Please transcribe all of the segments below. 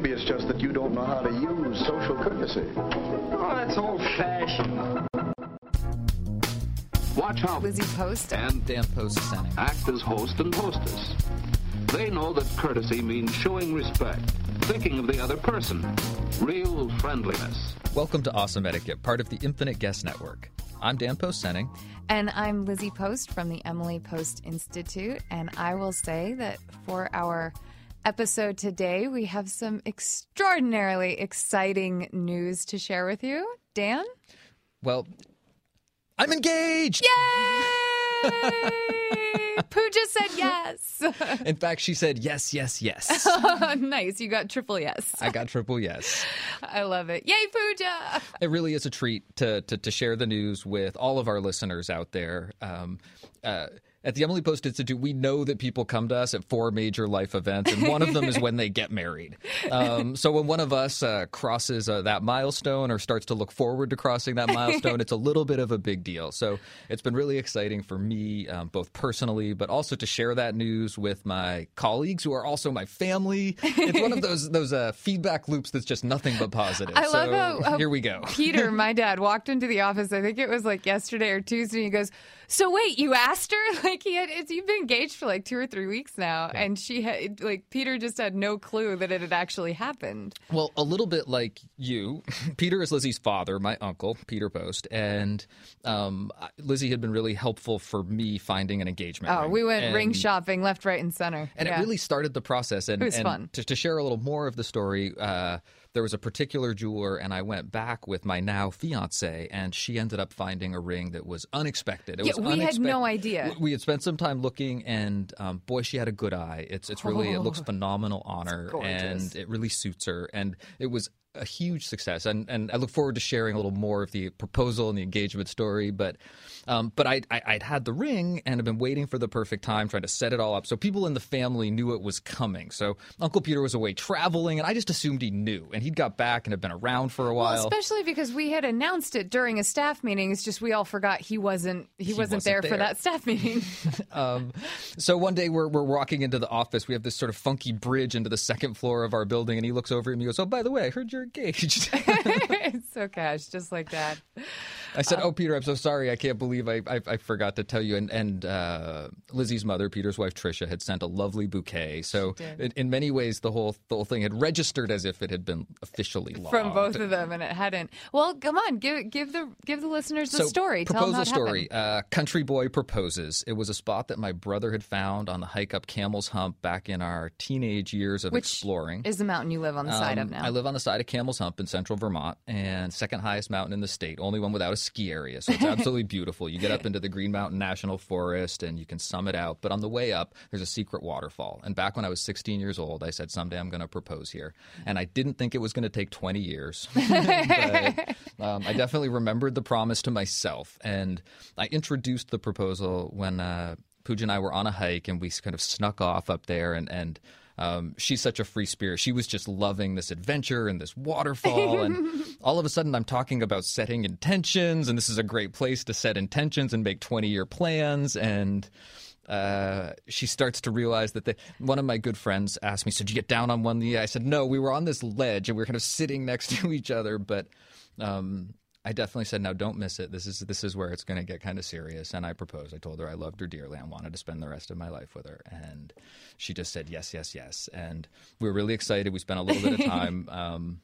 Maybe it's just that you don't know how to use social courtesy. Oh, that's old fashioned. Watch how Lizzie Post and Dan Post Senning. act as host and hostess. They know that courtesy means showing respect, thinking of the other person, real friendliness. Welcome to Awesome Etiquette, part of the Infinite Guest Network. I'm Dan Post Senning. And I'm Lizzie Post from the Emily Post Institute. And I will say that for our episode today, we have some extraordinarily exciting news to share with you. Dan? Well, I'm engaged. Yay! Pooja said yes. In fact, she said yes, yes, yes. nice. You got triple yes. I got triple yes. I love it. Yay, Pooja! It really is a treat to to, to share the news with all of our listeners out there. Um, uh, at the Emily Post Institute, we know that people come to us at four major life events, and one of them is when they get married. Um, so when one of us uh, crosses uh, that milestone or starts to look forward to crossing that milestone, it's a little bit of a big deal. So it's been really exciting for me, um, both personally, but also to share that news with my colleagues who are also my family. It's one of those those uh, feedback loops that's just nothing but positive. I love so how, how here we go. Peter, my dad, walked into the office. I think it was like yesterday or Tuesday. And he goes, "So wait, you asked her? Like he had? It's, you've been engaged for like two or three weeks now, and she had like Peter just had no clue that it had actually happened. Well, a little bit like you. Peter is Lizzie's father, my uncle, Peter Post, and um, Lizzie had been really helpful for me finding an engagement. Oh, ring. we went And- ring shopping left, right, and center. and Yeah. it really started the process. And, It was and fun. To, to share a little more of the story, uh, there was a particular jeweler, and I went back with my now fiance, and she ended up finding a ring that was unexpected. It Yeah, was we had no idea. We- had spent some time looking, and um, boy, she had a good eye. It's it's really it looks Oh, phenomenal on her, and it really suits her, and it was a huge success. And and I look forward to sharing a little more of the proposal and the engagement story. But um, but I, I I'd had the ring and have been waiting for the perfect time, trying to set it all up. So people in the family knew it was coming. So Uncle Peter was away traveling, and I just assumed he knew, and he'd got back and had been around for a while. Well, especially because we had announced it during a staff meeting. It's just we all forgot he wasn't he, wasn't, wasn't there, for that staff meeting. Um, so one day we're, we're walking into the office. We have this sort of funky bridge into the second floor of our building, and he looks over at me and goes, "Oh, by the way, I heard you're engaged." it's so cash, just like that. I said, "Oh, Peter, I'm so sorry. I can't believe I I, I forgot to tell you." And and uh, Lizzie's mother, Peter's wife Trisha, had sent a lovely bouquet. So in, in many ways, the whole the whole thing had registered as if it had been officially law. from both of them, and it hadn't. Well, come on, give give the give the listeners the So, story. Proposal them how it story. Uh, Country boy proposes. It was a spot that my brother had found on the hike up Camel's Hump back in our teenage years of Which exploring. is the mountain you live on the side of Um, now. I live on the side of Camel's Hump in central Vermont, and second highest mountain in the state, only one without a ski area. So it's absolutely beautiful. You get up into the Green Mountain National Forest, and you can summit out. But on the way up, there's a secret waterfall. And back when I was 16 years old, I said someday I'm going to propose here, and I didn't think it was going to take 20 years. but um, I definitely remembered the promise to myself, and I introduced the proposal when uh, Pooja and I were on a hike, and we kind of snuck off up there, and and. Um, she's such a free spirit. She was just loving this adventure and this waterfall. And all of a sudden, I'm talking about setting intentions, and this is a great place to set intentions and make 20 year plans. And uh, she starts to realize that the, one of my good friends asked me, So, did you get down on one knee? I said, No, we were on this ledge and we were kind of sitting next to each other. But um, I definitely said, "No, don't miss it. This is this is where it's going to get kind of serious." And I proposed. I told her I loved her dearly. I wanted to spend the rest of my life with her, and she just said yes, yes, yes. And we were really excited. We spent a little bit of time. Um,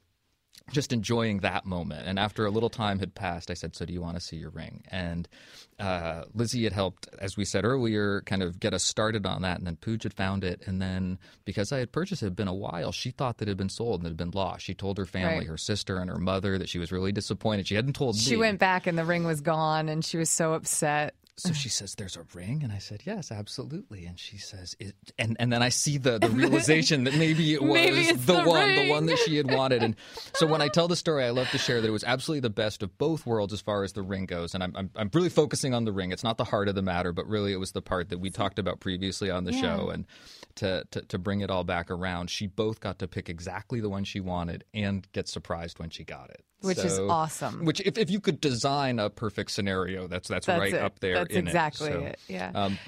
just enjoying that moment. And after a little time had passed, I said, So, do you want to see your ring? And uh, Lizzie had helped, as we said earlier, kind of get us started on that. And then Pooj had found it. And then because I had purchased it, it had been a while, she thought that it had been sold and it had been lost. She told her family, Right. her sister, and her mother that she was really disappointed. She hadn't told She me. She went back and the ring was gone, and she was so upset. So she says, "There's a ring," and I said, "Yes, absolutely." And she says, it, and and then I see the the realization that maybe it was Maybe the, the one, ring. the one that she had wanted. And so when I tell the story, I love to share that it was absolutely the best of both worlds as far as the ring goes. And I'm I'm, I'm really focusing on the ring. It's not the heart of the matter, but really it was the part that we talked about previously on the Yeah. show. And to, to to bring it all back around, she both got to pick exactly the one she wanted and get surprised when she got it. Which is awesome. Which, if, if you could design a perfect scenario, that's that's, That's right it. up there. That's in exactly it. So, it. Yeah. Um,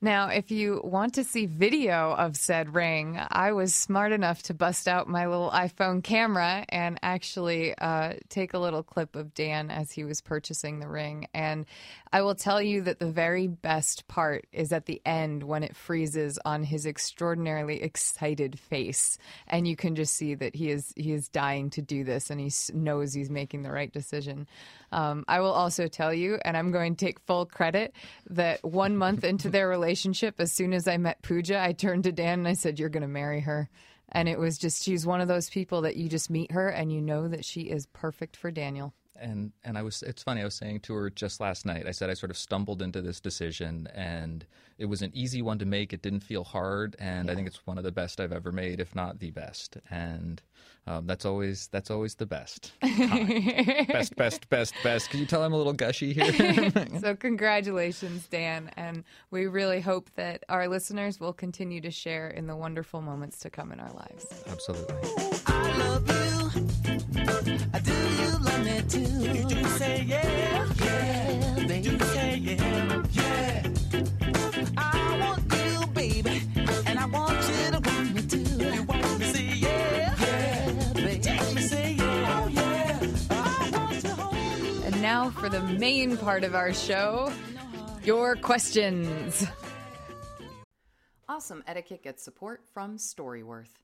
Now, if you want to see video of said ring, I was smart enough to bust out my little iPhone camera and actually uh, take a little clip of Dan as he was purchasing the ring. And I will tell you that the very best part is at the end when it freezes on his extraordinarily excited face, and you can just see that he is he is dying to do this, and he knows he's making the right decision. Um, I will also tell you, and I'm going to take full credit, that one month into their relationship, as soon as I met Pooja, I turned to Dan and I said, You're going to marry her. And it was just, she's one of those people that you just meet her and you know that she is perfect for Daniel. And and I was it's funny I was saying to her just last night I said I sort of stumbled into this decision and it was an easy one to make. It didn't feel hard and I think it's one of the best I've ever made if not the best. And um, that's always that's always the best best best best best. Can you tell I'm a little gushy here? So, congratulations, Dan. And we really hope that our listeners will continue to share in the wonderful moments to come in our lives. absolutely I love you. I do you love me too? Do you say yeah? Yeah, baby. Do you say yeah? Yeah. I want you, baby, and I want you to want me too. You want me to say yeah? Yeah, baby. Take me say yeah. Oh yeah. I want to hold you. And now for the main part of our show your questions. Awesome Etiquette gets support from Storyworth.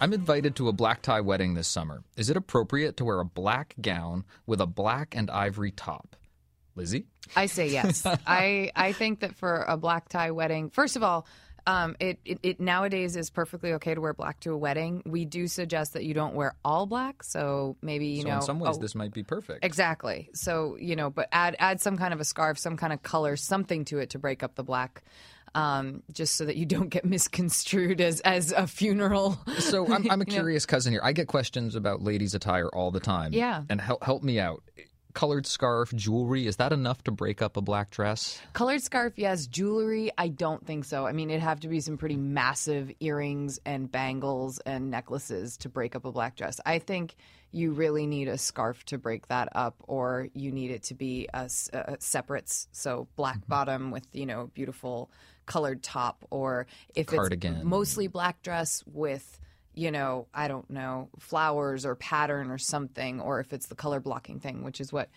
I'm invited to a black tie wedding this summer. Is it appropriate to wear a black gown with a black and ivory top? Lizzie? I say yes. I I think that for a black tie wedding, first of all, um, it, it it nowadays is perfectly okay to wear black to a wedding. We do suggest that you don't wear all black, so maybe you so know. in some ways, oh, this might be perfect. Exactly. So you know, but add add some kind of a scarf, some kind of color, something to it to break up the black, um, just so that you don't get misconstrued as as a funeral. So I'm, I'm a You know? curious cousin here. I get questions about ladies' attire all the time. Yeah. And help help me out. colored scarf, jewelry, is that enough to break up a black dress? Colored scarf, yes. Jewelry, I don't think so. I mean, it'd have to be some pretty massive earrings and bangles and necklaces to break up a black dress. I think you really need a scarf to break that up, or you need it to be a, a- separates, so black mm-hmm. bottom with you know beautiful colored top, or if Cardigan. it's mostly black dress with you know, I don't know, flowers or pattern or something, or if it's the color blocking thing, which is what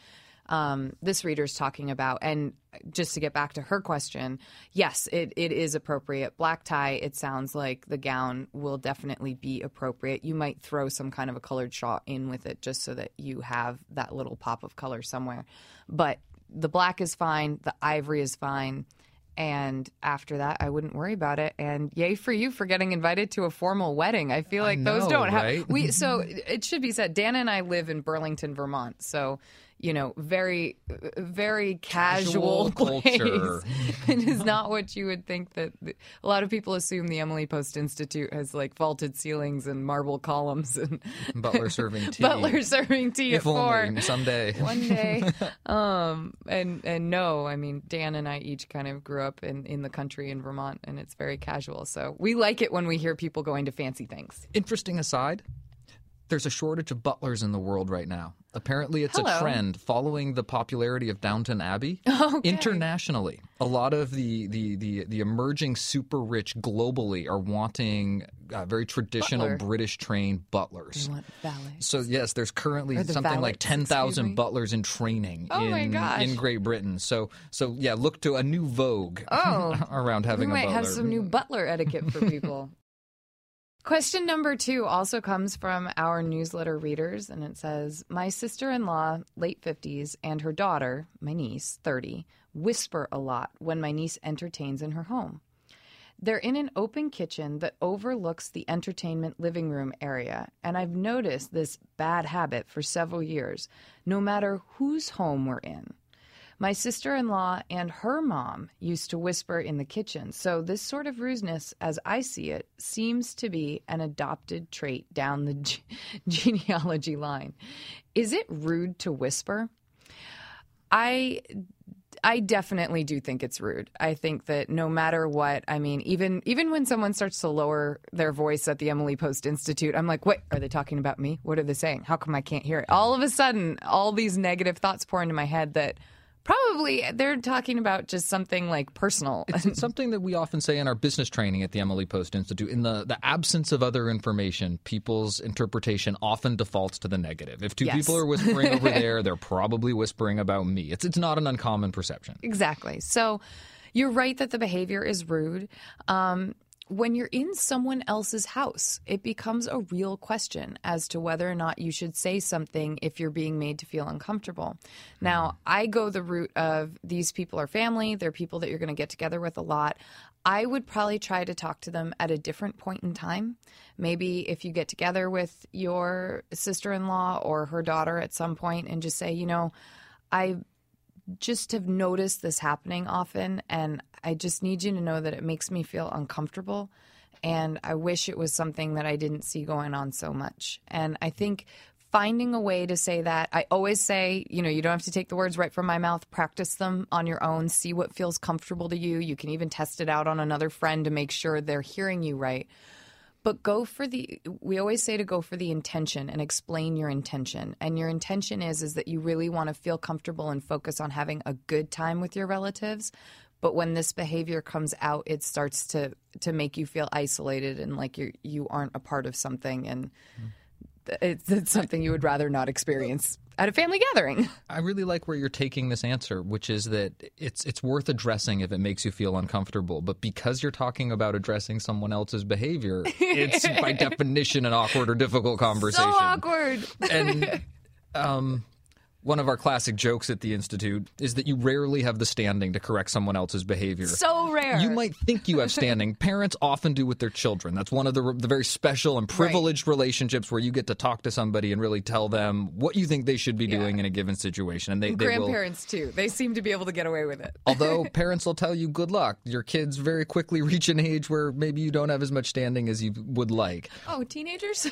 um, this reader's talking about. And just to get back to her question, yes, it, it is appropriate. Black tie, it sounds like the gown will definitely be appropriate. You might throw some kind of a colored shawl in with it just so that you have that little pop of color somewhere. But the black is fine, the ivory is fine. And after that, I wouldn't worry about it. And yay for you for getting invited to a formal wedding. I feel like those know, don't have. right? We so it should be said. Dana and I live in Burlington, Vermont. So you know, very, very casual, Casual place. culture. it is not what you would think that. A lot of people assume the Emily Post Institute has like vaulted ceilings and marble columns and Butler serving tea. butler serving tea if at four only someday. one day. um, and and no, I mean Dan and I each kind of grew up in in the country in Vermont, and it's very casual. So we like it when we hear people going to fancy things. Interesting aside, there's a shortage of butlers in the world right now. Apparently, it's Hello. a trend following the popularity of Downton Abbey Okay. internationally. A lot of the, the, the, the emerging super rich globally are wanting uh, very traditional Butler. British trained butlers. want valets. So yes, there's currently the something like valets, me. thousand butlers in training Oh in in Great Britain. So so yeah, look to a new vogue Oh. around We having a might butler. have some new butler etiquette for people. Question number two also comes from our newsletter readers, and it says My sister in law, late 50s, and her daughter, my niece, 30, whisper a lot when my niece entertains in her home. They're in an open kitchen that overlooks the entertainment living room area, and I've noticed this bad habit for several years, no matter whose home we're in. My sister in law and her mom used to whisper in the kitchen, so this sort of rudeness, as I see it, seems to be an adopted trait down the ge- genealogy line. Is it rude to whisper? I I definitely do think it's rude. I think that no matter what, I mean, even even when someone starts to lower their voice at the Emily Post Institute, I'm like, "What are they talking about me? What are they saying? How come I can't hear it?" All of a sudden, all these negative thoughts pour into my head that probably they're talking about just something like personal. It's something that we often say in our business training at the Emily Post Institute. In the, the absence of other information, people's interpretation often defaults to the negative. If two Yes. people are whispering over there, they're probably whispering about me. It's it's not an uncommon perception. Exactly. So you're right that the behavior is rude. Um, when you're in someone else's house, it becomes a real question as to whether or not you should say something if you're being made to feel uncomfortable. Now, I go the route of these people are family, they're people that you're going to get together with a lot. I would probably try to talk to them at a different point in time. Maybe if you get together with your sister in law or her daughter at some point and just say, you know, I just have noticed this happening often and I just need you to know that it makes me feel uncomfortable and I wish it was something that I didn't see going on so much. And I think finding a way to say that I always say, you know, you don't have to take the words right from my mouth, practice them on your own, see what feels comfortable to you. You can even test it out on another friend to make sure they're hearing you right but go for the we always say to go for the intention and explain your intention. And your intention is is that you really want to feel comfortable and focus on having a good time with your relatives. But when this behavior comes out it starts to to make you feel isolated and like you you aren't a part of something. And mm. It's, it's something you would rather not experience at a family gathering I really like where you're taking this answer, which is that it's it's worth addressing if it makes you feel uncomfortable. But because you're talking about addressing someone else's behavior, it's by definition an awkward or difficult conversation. so awkward and um, one of our classic jokes at the institute is that you rarely have the standing to correct someone else's behavior. so rare You might think you have standing. Parents often do with their children. That's one of the, the very special and privileged relationships where you get to talk to somebody and really tell them what you think they should be doing in a given situation. And they, they will. grandparents too they seem to be able to get away with it Although parents will tell you, good luck. Your kids very quickly reach an age where maybe you don't have as much standing as you would like. oh teenagers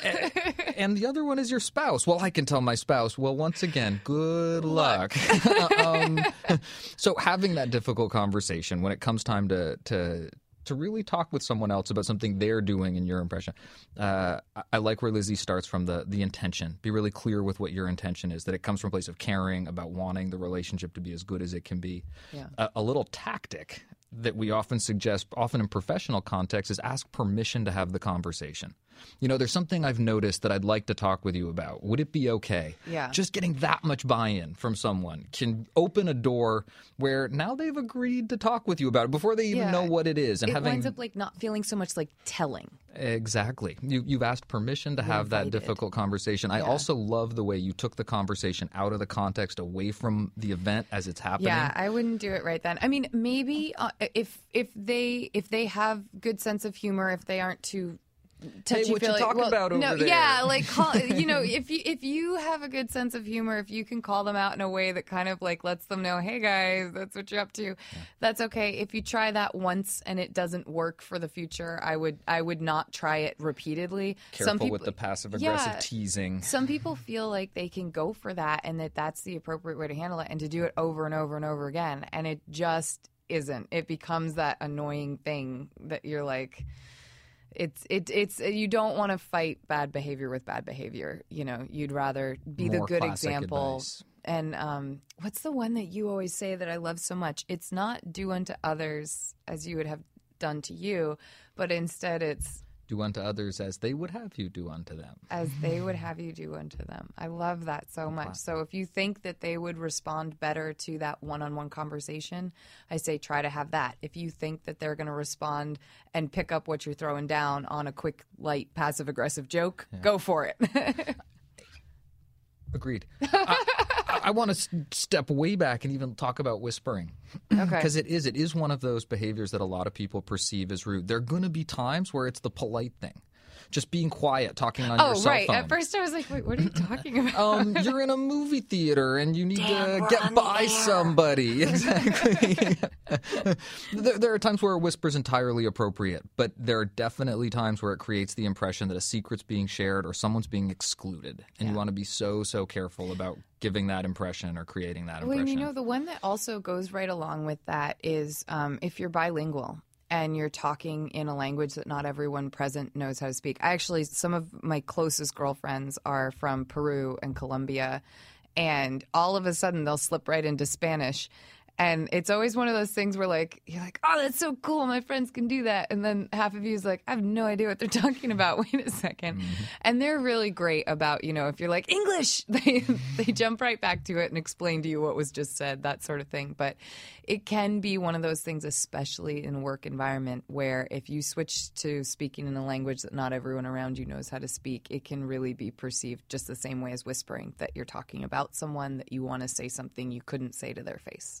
And the other one is your spouse. Well, I can tell my spouse, well, once again, good good luck. um, so having that difficult conversation when it comes time to to to really talk with someone else about something they're doing in your impression. Uh, I- I like where Lizzie starts from the the intention. Be really clear with what your intention is. That it comes from a place of caring about wanting the relationship to be as good as it can be. Yeah. A, a little tactic that we often suggest, often in professional context, is ask permission to have the conversation. You know, there's something I've noticed that I'd like to talk with you about. Would it be okay? Yeah. Just getting that much buy-in from someone can open a door where now they've agreed to talk with you about it before they even Yeah. know what it is. And it having winds up like not feeling so much like telling. exactly, you, you've asked permission to have that difficult conversation. I also love the way you took the conversation out of the context, away from the event as it's happening. Yeah, I wouldn't do it right then. I mean, maybe uh, if if they if they have good sense of humor, if they aren't too touchy what you talking about no, over there? yeah, like call, you know, if you if you have a good sense of humor, if you can call them out in a way that kind of like lets them know, hey guys, that's what you're up to. That's okay. If you try that once and it doesn't work for the future, I would I would not try it repeatedly. Careful with the passive aggressive Yeah. teasing. Some people feel like they can go for that and that that's the appropriate way to handle it and to do it over and over and over again. And it just isn't. It becomes that annoying thing that you're like, it's it it's you don't want to fight bad behavior with bad behavior. You know, you'd rather be the good example. advice. And um, what's the one that you always say that I love so much? It's not do unto others as you would have done to you, but instead it's Do unto others as they would have you do unto them. as they would mm-hmm. have you do unto them. I love that so much. So if you think that they would respond better to that one-on-one conversation, I say try to have that. If you think that they're going to respond and pick up what you're throwing down on a quick light passive aggressive joke, go for it. Agreed. I, uh, I want to step way back and even talk about whispering. okay. Because it is, it is one of those behaviors that a lot of people perceive as rude. There are going to be times where it's the polite thing, just being quiet, talking on your Oh, cell right. phone. At first I was like, wait, what are you talking about? um, you're in a movie theater and you need to get by somebody. Exactly. there, there are times where a whisper is entirely appropriate, but there are definitely times where it creates the impression that a secret's being shared or someone's being excluded, and you want to be so so careful about giving that impression or creating that Well, impression. Well, you know, the one that also goes right along with that is um, if you're bilingual and you're talking in a language that not everyone present knows how to speak. I actually, some of my closest girlfriends are from Peru and Colombia, and all of a sudden they'll slip right into Spanish. And it's always one of those things where, like, you're like, oh, that's so cool. My friends can do that. And then half of you is like, I have no idea what they're talking about. Wait a 2nd mm-hmm. And they're really great about, you know, if you're like, English, they, they jump right back to it and explain to you what was just said, that sort of thing. But it can be one of those things, especially in a work environment, where if you switch to speaking in a language that not everyone around you knows how to speak, it can really be perceived just the same way as whispering that you're talking about someone, that you want to say something you couldn't say to their face.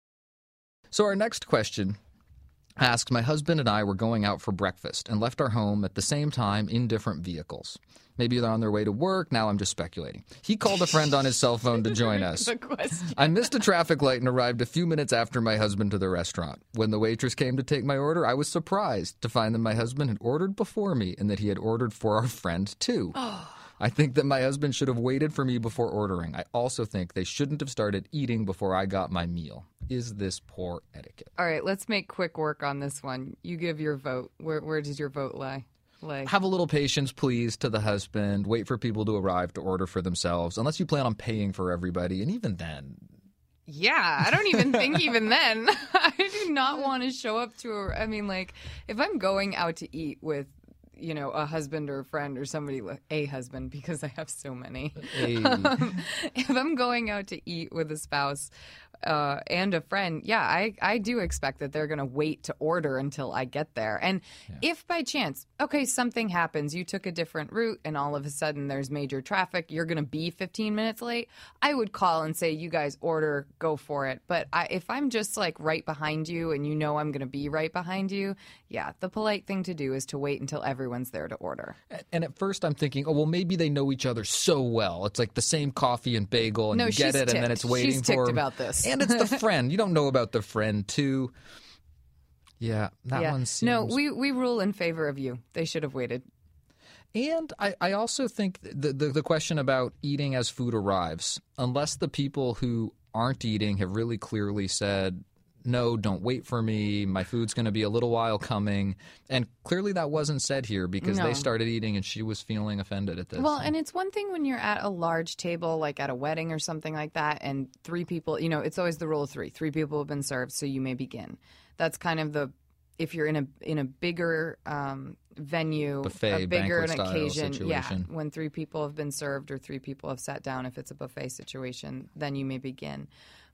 So our next question asks My husband and I were going out for breakfast and left our home at the same time in different vehicles. Maybe they're on their way to work. Now I'm just speculating. He called a friend on his cell phone to join us. I missed a traffic light and arrived a few minutes after my husband to the restaurant. When the waitress came to take my order, I was surprised to find that my husband had ordered before me and that he had ordered for our friend too. Oh. I think that my husband should have waited for me before ordering. I also think they shouldn't have started eating before I got my meal. Is this poor etiquette? All right, let's make quick work on this one. You give your vote. Where, where does your vote lie? Like Have a little patience, please, to the husband. Wait for people to arrive to order for themselves, unless you plan on paying for everybody. And even then, Yeah, I don't even think even then. I do not want to show up to a. I mean, like, if I'm going out to eat with, you know, a husband or a friend or somebody, a husband, because I have so many. Hey. Um, if I'm going out to eat with a spouse uh, and a friend, yeah, I, I do expect that they're going to wait to order until I get there. And if by chance, okay, something happens, you took a different route and all of a sudden there's major traffic, you're going to be 15 minutes late, I would call and say, you guys order, go for it. But I, if I'm just like right behind you and you know I'm going to be right behind you, yeah, the polite thing to do is to wait until everyone's there to order. and at first I'm thinking, oh well, maybe they know each other so well. It's like the same coffee and bagel, and No, you get it, and then it's waiting She's for ticked about this. And it's the friend. You don't know about the friend too. Yeah, that yeah. one seems. No, we, we rule in favor of you. They should have waited. And I, I also think the, the the question about eating as food arrives, unless the people who aren't eating have really clearly said, no, don't wait for me. My food's going to be a little while coming. And clearly that wasn't said here because No. they started eating and she was feeling offended at this. Well, and it's one thing when you're at a large table, like at a wedding or something like that, and three people, you know, it's always the rule of three. Three people have been served, so you may begin. That's kind of the if you're in a in a bigger um, venue, Buffet, a bigger an style occasion, yeah. When three people have been served or three people have sat down, if it's a buffet situation, then you may begin.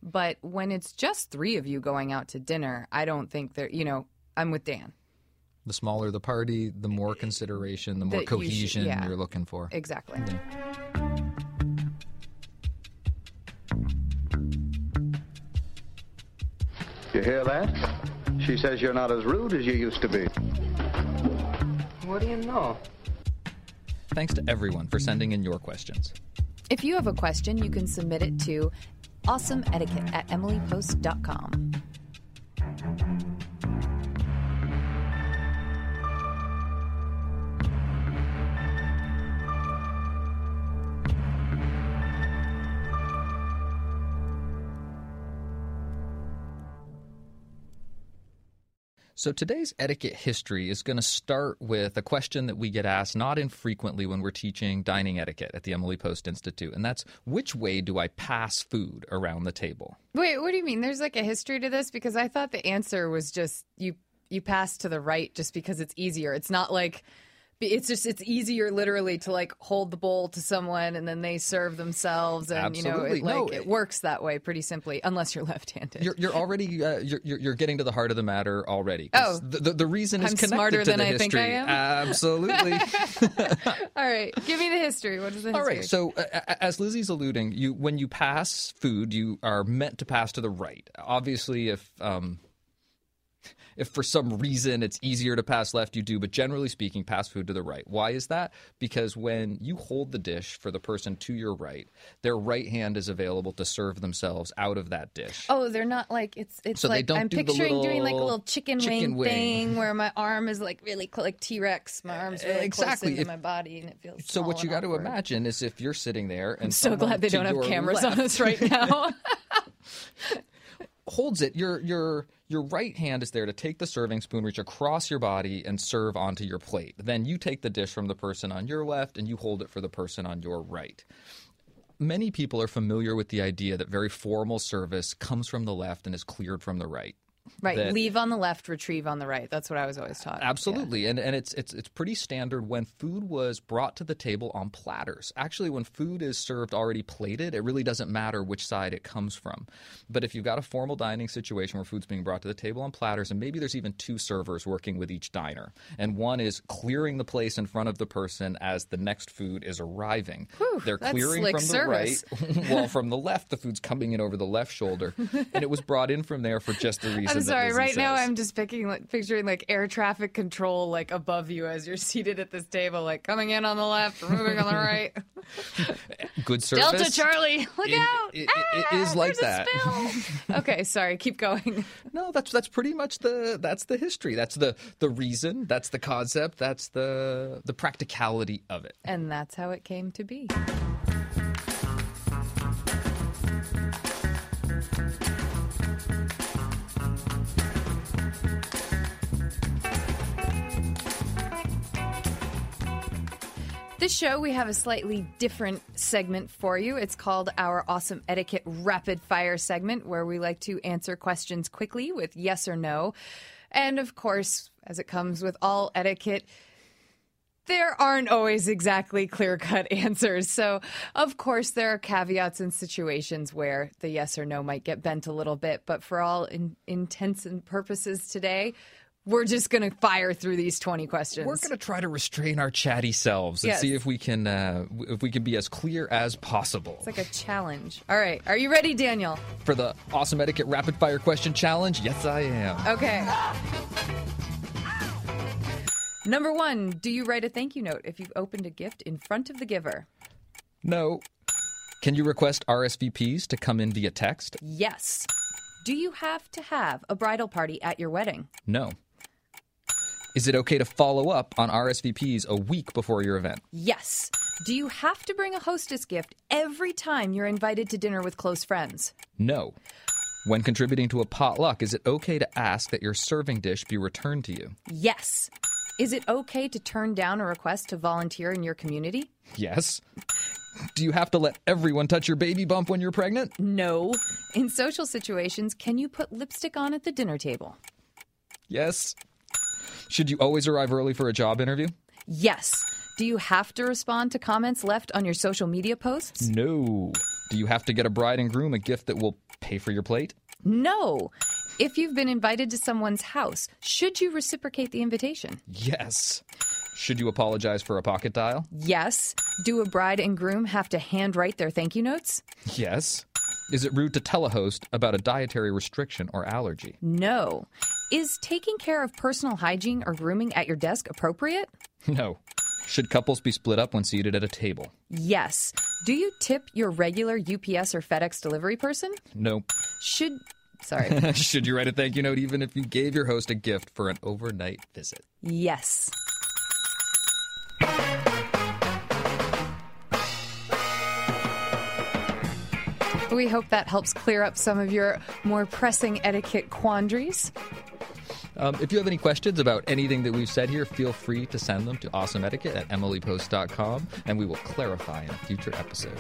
But when it's just three of you going out to dinner, I don't think there. You know, I'm with Dan. the smaller the party, the more consideration, the more That you should- cohesion yeah. you're looking for. Exactly. You hear that? She says you're not as rude as you used to be. What do you know? Thanks to everyone for sending in your questions. If you have a question, you can submit it to awesomeetiquette at emilypost.com. So today's etiquette history is going to start with a question that we get asked not infrequently when we're teaching dining etiquette at the Emily Post Institute, and that's which way do I pass food around the table? Wait, what do you mean? There's like a history to this because I thought the answer was just you you pass to the right just because it's easier. It's not like it's just it's easier literally to like hold the bowl to someone and then they serve themselves and you know it, like No, it works that way pretty simply unless you're left-handed. You're, you're already uh, you're, you're getting to the heart of the matter already Oh. the, the, the reason is I'm connected smarter to than the I think I history. am? Absolutely. All right, give me the history. What is the history? All right. So, uh, as Lizzie's alluding, you when you pass food, you are meant to pass to the right. Obviously, if um, if for some reason it's easier to pass left, you do. But generally speaking, pass food to the right. Why is that? Because when you hold the dish for the person to your right, their right hand is available to serve themselves out of that dish. Oh, they're not like it's it's So like I'm do picturing doing like a little chicken, chicken wing, wing. thing where my arm is like really cl- like T Rex. My arm's really Exactly. close into If- my body and it feels. So what you got to imagine is if you're sitting there and I'm so glad they don't have cameras on us right now. holds it, your your your right hand is there to take the serving spoon, reach across your body, and serve onto your plate. Then you take the dish from the person on your left, and you hold it for the person on your right. Many people are familiar with the idea that very formal service comes from the left and is cleared from the right. Right, leave on the left, retrieve on the right. That's what I was always taught. Absolutely, and and it's it's it's pretty standard when food was brought to the table on platters. Actually, when food is served already plated, it really doesn't matter which side it comes from. But if you've got a formal dining situation where food's being brought to the table on platters, and maybe there's even two servers working with each diner, and one is clearing the place in front of the person as the next food is arriving. They're clearing from service. the right, while from the left the food's coming in over the left shoulder, and it was brought in from there for just the reason. I'm sorry. Right now. I'm just picking, like, picturing like air traffic control, like above you as you're seated at this table, like coming in on the left, moving on the right. good service. Delta Charlie, look It- out! it- it- it is Ah, like that. spill. okay, sorry. Keep going. No, that's that's pretty much the that's the history. That's the the reason. That's the concept. That's the the practicality of it. And that's how it came to be. This show, we have a slightly different segment for you. It's called our Awesome Etiquette Rapid Fire segment, where we like to answer questions quickly with yes or no. And of course, as it comes with all etiquette, there aren't always exactly clear cut answers. So, of course, there are caveats and situations where the yes or no might get bent a little bit. But for all in- intents and purposes today, we're just going to fire through these 20 questions. We're going to try to restrain our chatty selves and Yes. see if we can uh, if we can be as clear as possible. It's like a challenge. All right. Are you ready, Daniel? For the awesome etiquette rapid fire question challenge, yes, I am. Okay. Number one, do you write a thank you note if you've opened a gift in front of the giver? No. Can you request RSVPs to come in via text? Yes. Do you have to have a bridal party at your wedding? No. Is it okay to follow up on RSVPs a week before your event? Yes. Do you have to bring a hostess gift every time you're invited to dinner with close friends? No. When contributing to a potluck, is it okay to ask that your serving dish be returned to you? Yes. Is it okay to turn down a request to volunteer in your community? Yes. Do you have to let everyone touch your baby bump when you're pregnant? No. In social situations, can you put lipstick on at the dinner table? Yes. Should you always arrive early for a job interview? Yes. Do you have to respond to comments left on your social media posts? No. Do you have to get a bride and groom a gift that will pay for your plate? No. If you've been invited to someone's house, should you reciprocate the invitation? Yes. Should you apologize for a pocket dial? Yes. Do a bride and groom have to handwrite their thank you notes? Yes. Is it rude to tell a host about a dietary restriction or allergy? No. Is taking care of personal hygiene or grooming at your desk appropriate? No. Should couples be split up when seated at a table? Yes. Do you tip your regular UPS or FedEx delivery person? No. Should. Sorry. Should you write a thank you note even if you gave your host a gift for an overnight visit? yes. We hope that helps clear up some of your more pressing etiquette quandaries. Um, if you have any questions about anything that we've said here, feel free to send them to awesomeetiquette at emilypost.com and we will clarify in a future episode.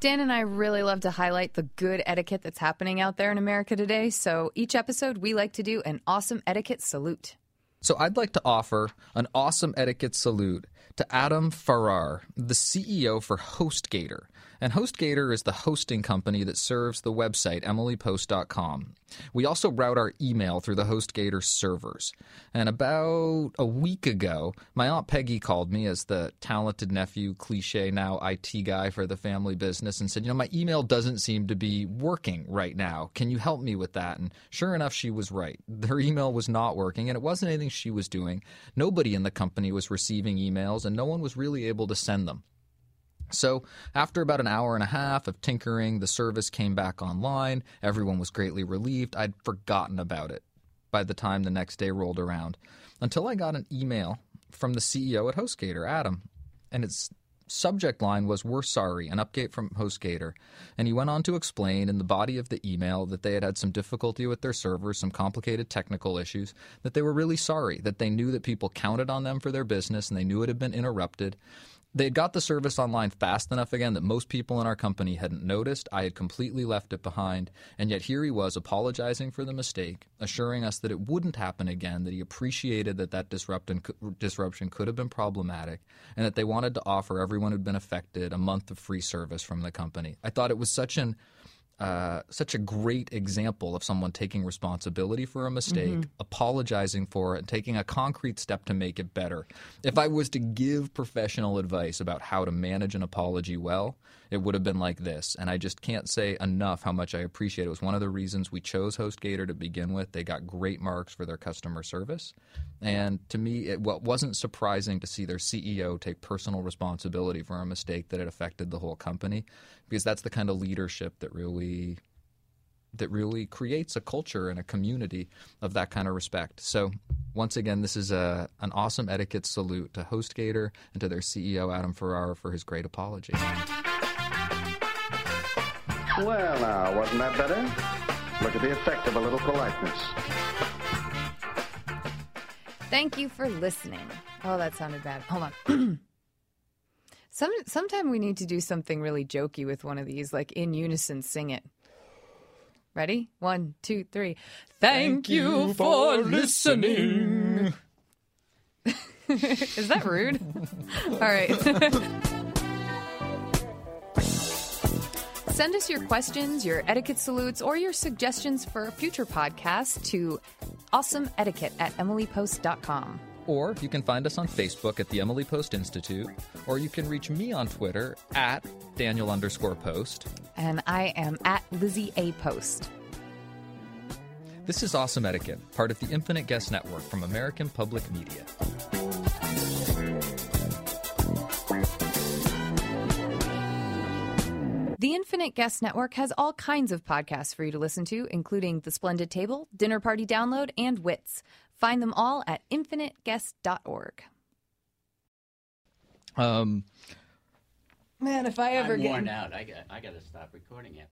Dan and I really love to highlight the good etiquette that's happening out there in America today. So each episode, we like to do an awesome etiquette salute. So I'd like to offer an awesome etiquette salute to Adam Farrar, the CEO for HostGator. And HostGator is the hosting company that serves the website emilypost.com. We also route our email through the HostGator servers. And about a week ago, my Aunt Peggy called me as the talented nephew, cliche now IT guy for the family business and said, You know, my email doesn't seem to be working right now. Can you help me with that? And sure enough, she was right. Her email was not working, and it wasn't anything she was doing. Nobody in the company was receiving emails, and no one was really able to send them. So, after about an hour and a half of tinkering, the service came back online. Everyone was greatly relieved. I'd forgotten about it by the time the next day rolled around until I got an email from the CEO at HostGator, Adam. And its subject line was We're sorry, an update from HostGator. And he went on to explain in the body of the email that they had had some difficulty with their servers, some complicated technical issues, that they were really sorry, that they knew that people counted on them for their business and they knew it had been interrupted. They had got the service online fast enough again that most people in our company hadn't noticed. I had completely left it behind. And yet here he was apologizing for the mistake, assuring us that it wouldn't happen again, that he appreciated that that disruption, disruption could have been problematic, and that they wanted to offer everyone who'd been affected a month of free service from the company. I thought it was such an uh, such a great example of someone taking responsibility for a mistake, apologizing for it, and taking a concrete step to make it better. If I was to give professional advice about how to manage an apology well, it would have been like this. And I just can't say enough how much I appreciate it. It was one of the reasons we chose HostGator to begin with. They got great marks for their customer service. And to me, it well, wasn't surprising to see their CEO take personal responsibility for a mistake that had affected the whole company, because that's the kind of leadership that really that really creates a culture and a community of that kind of respect. So, once again, this is a an awesome etiquette salute to HostGator and to their CEO Adam Ferrara for his great apology. Well, now, wasn't that better? Look at the effect of a little politeness. Thank you for listening. Oh, that sounded bad. Hold on. Some sometime we need to do something really jokey with one of these, like in unison, sing it. Ready? One, two, three. Thank, you for listening. Is that rude? All right. Send us your questions, your etiquette salutes, or your suggestions for a future podcast to awesomeetiquette at emilypost.com. Or you can find us on Facebook at the Emily Post Institute, or you can reach me on Twitter at Daniel underscore post. And I am at Lizzie A. Post. This is Awesome Etiquette, part of the Infinite Guest Network from American Public Media. The Infinite Guest Network has all kinds of podcasts for you to listen to, including The Splendid Table, Dinner Party Download, and Wits. Find them all at infiniteguest.org. Um, Man, if I ever I'm get worn out. I got I got to stop recording after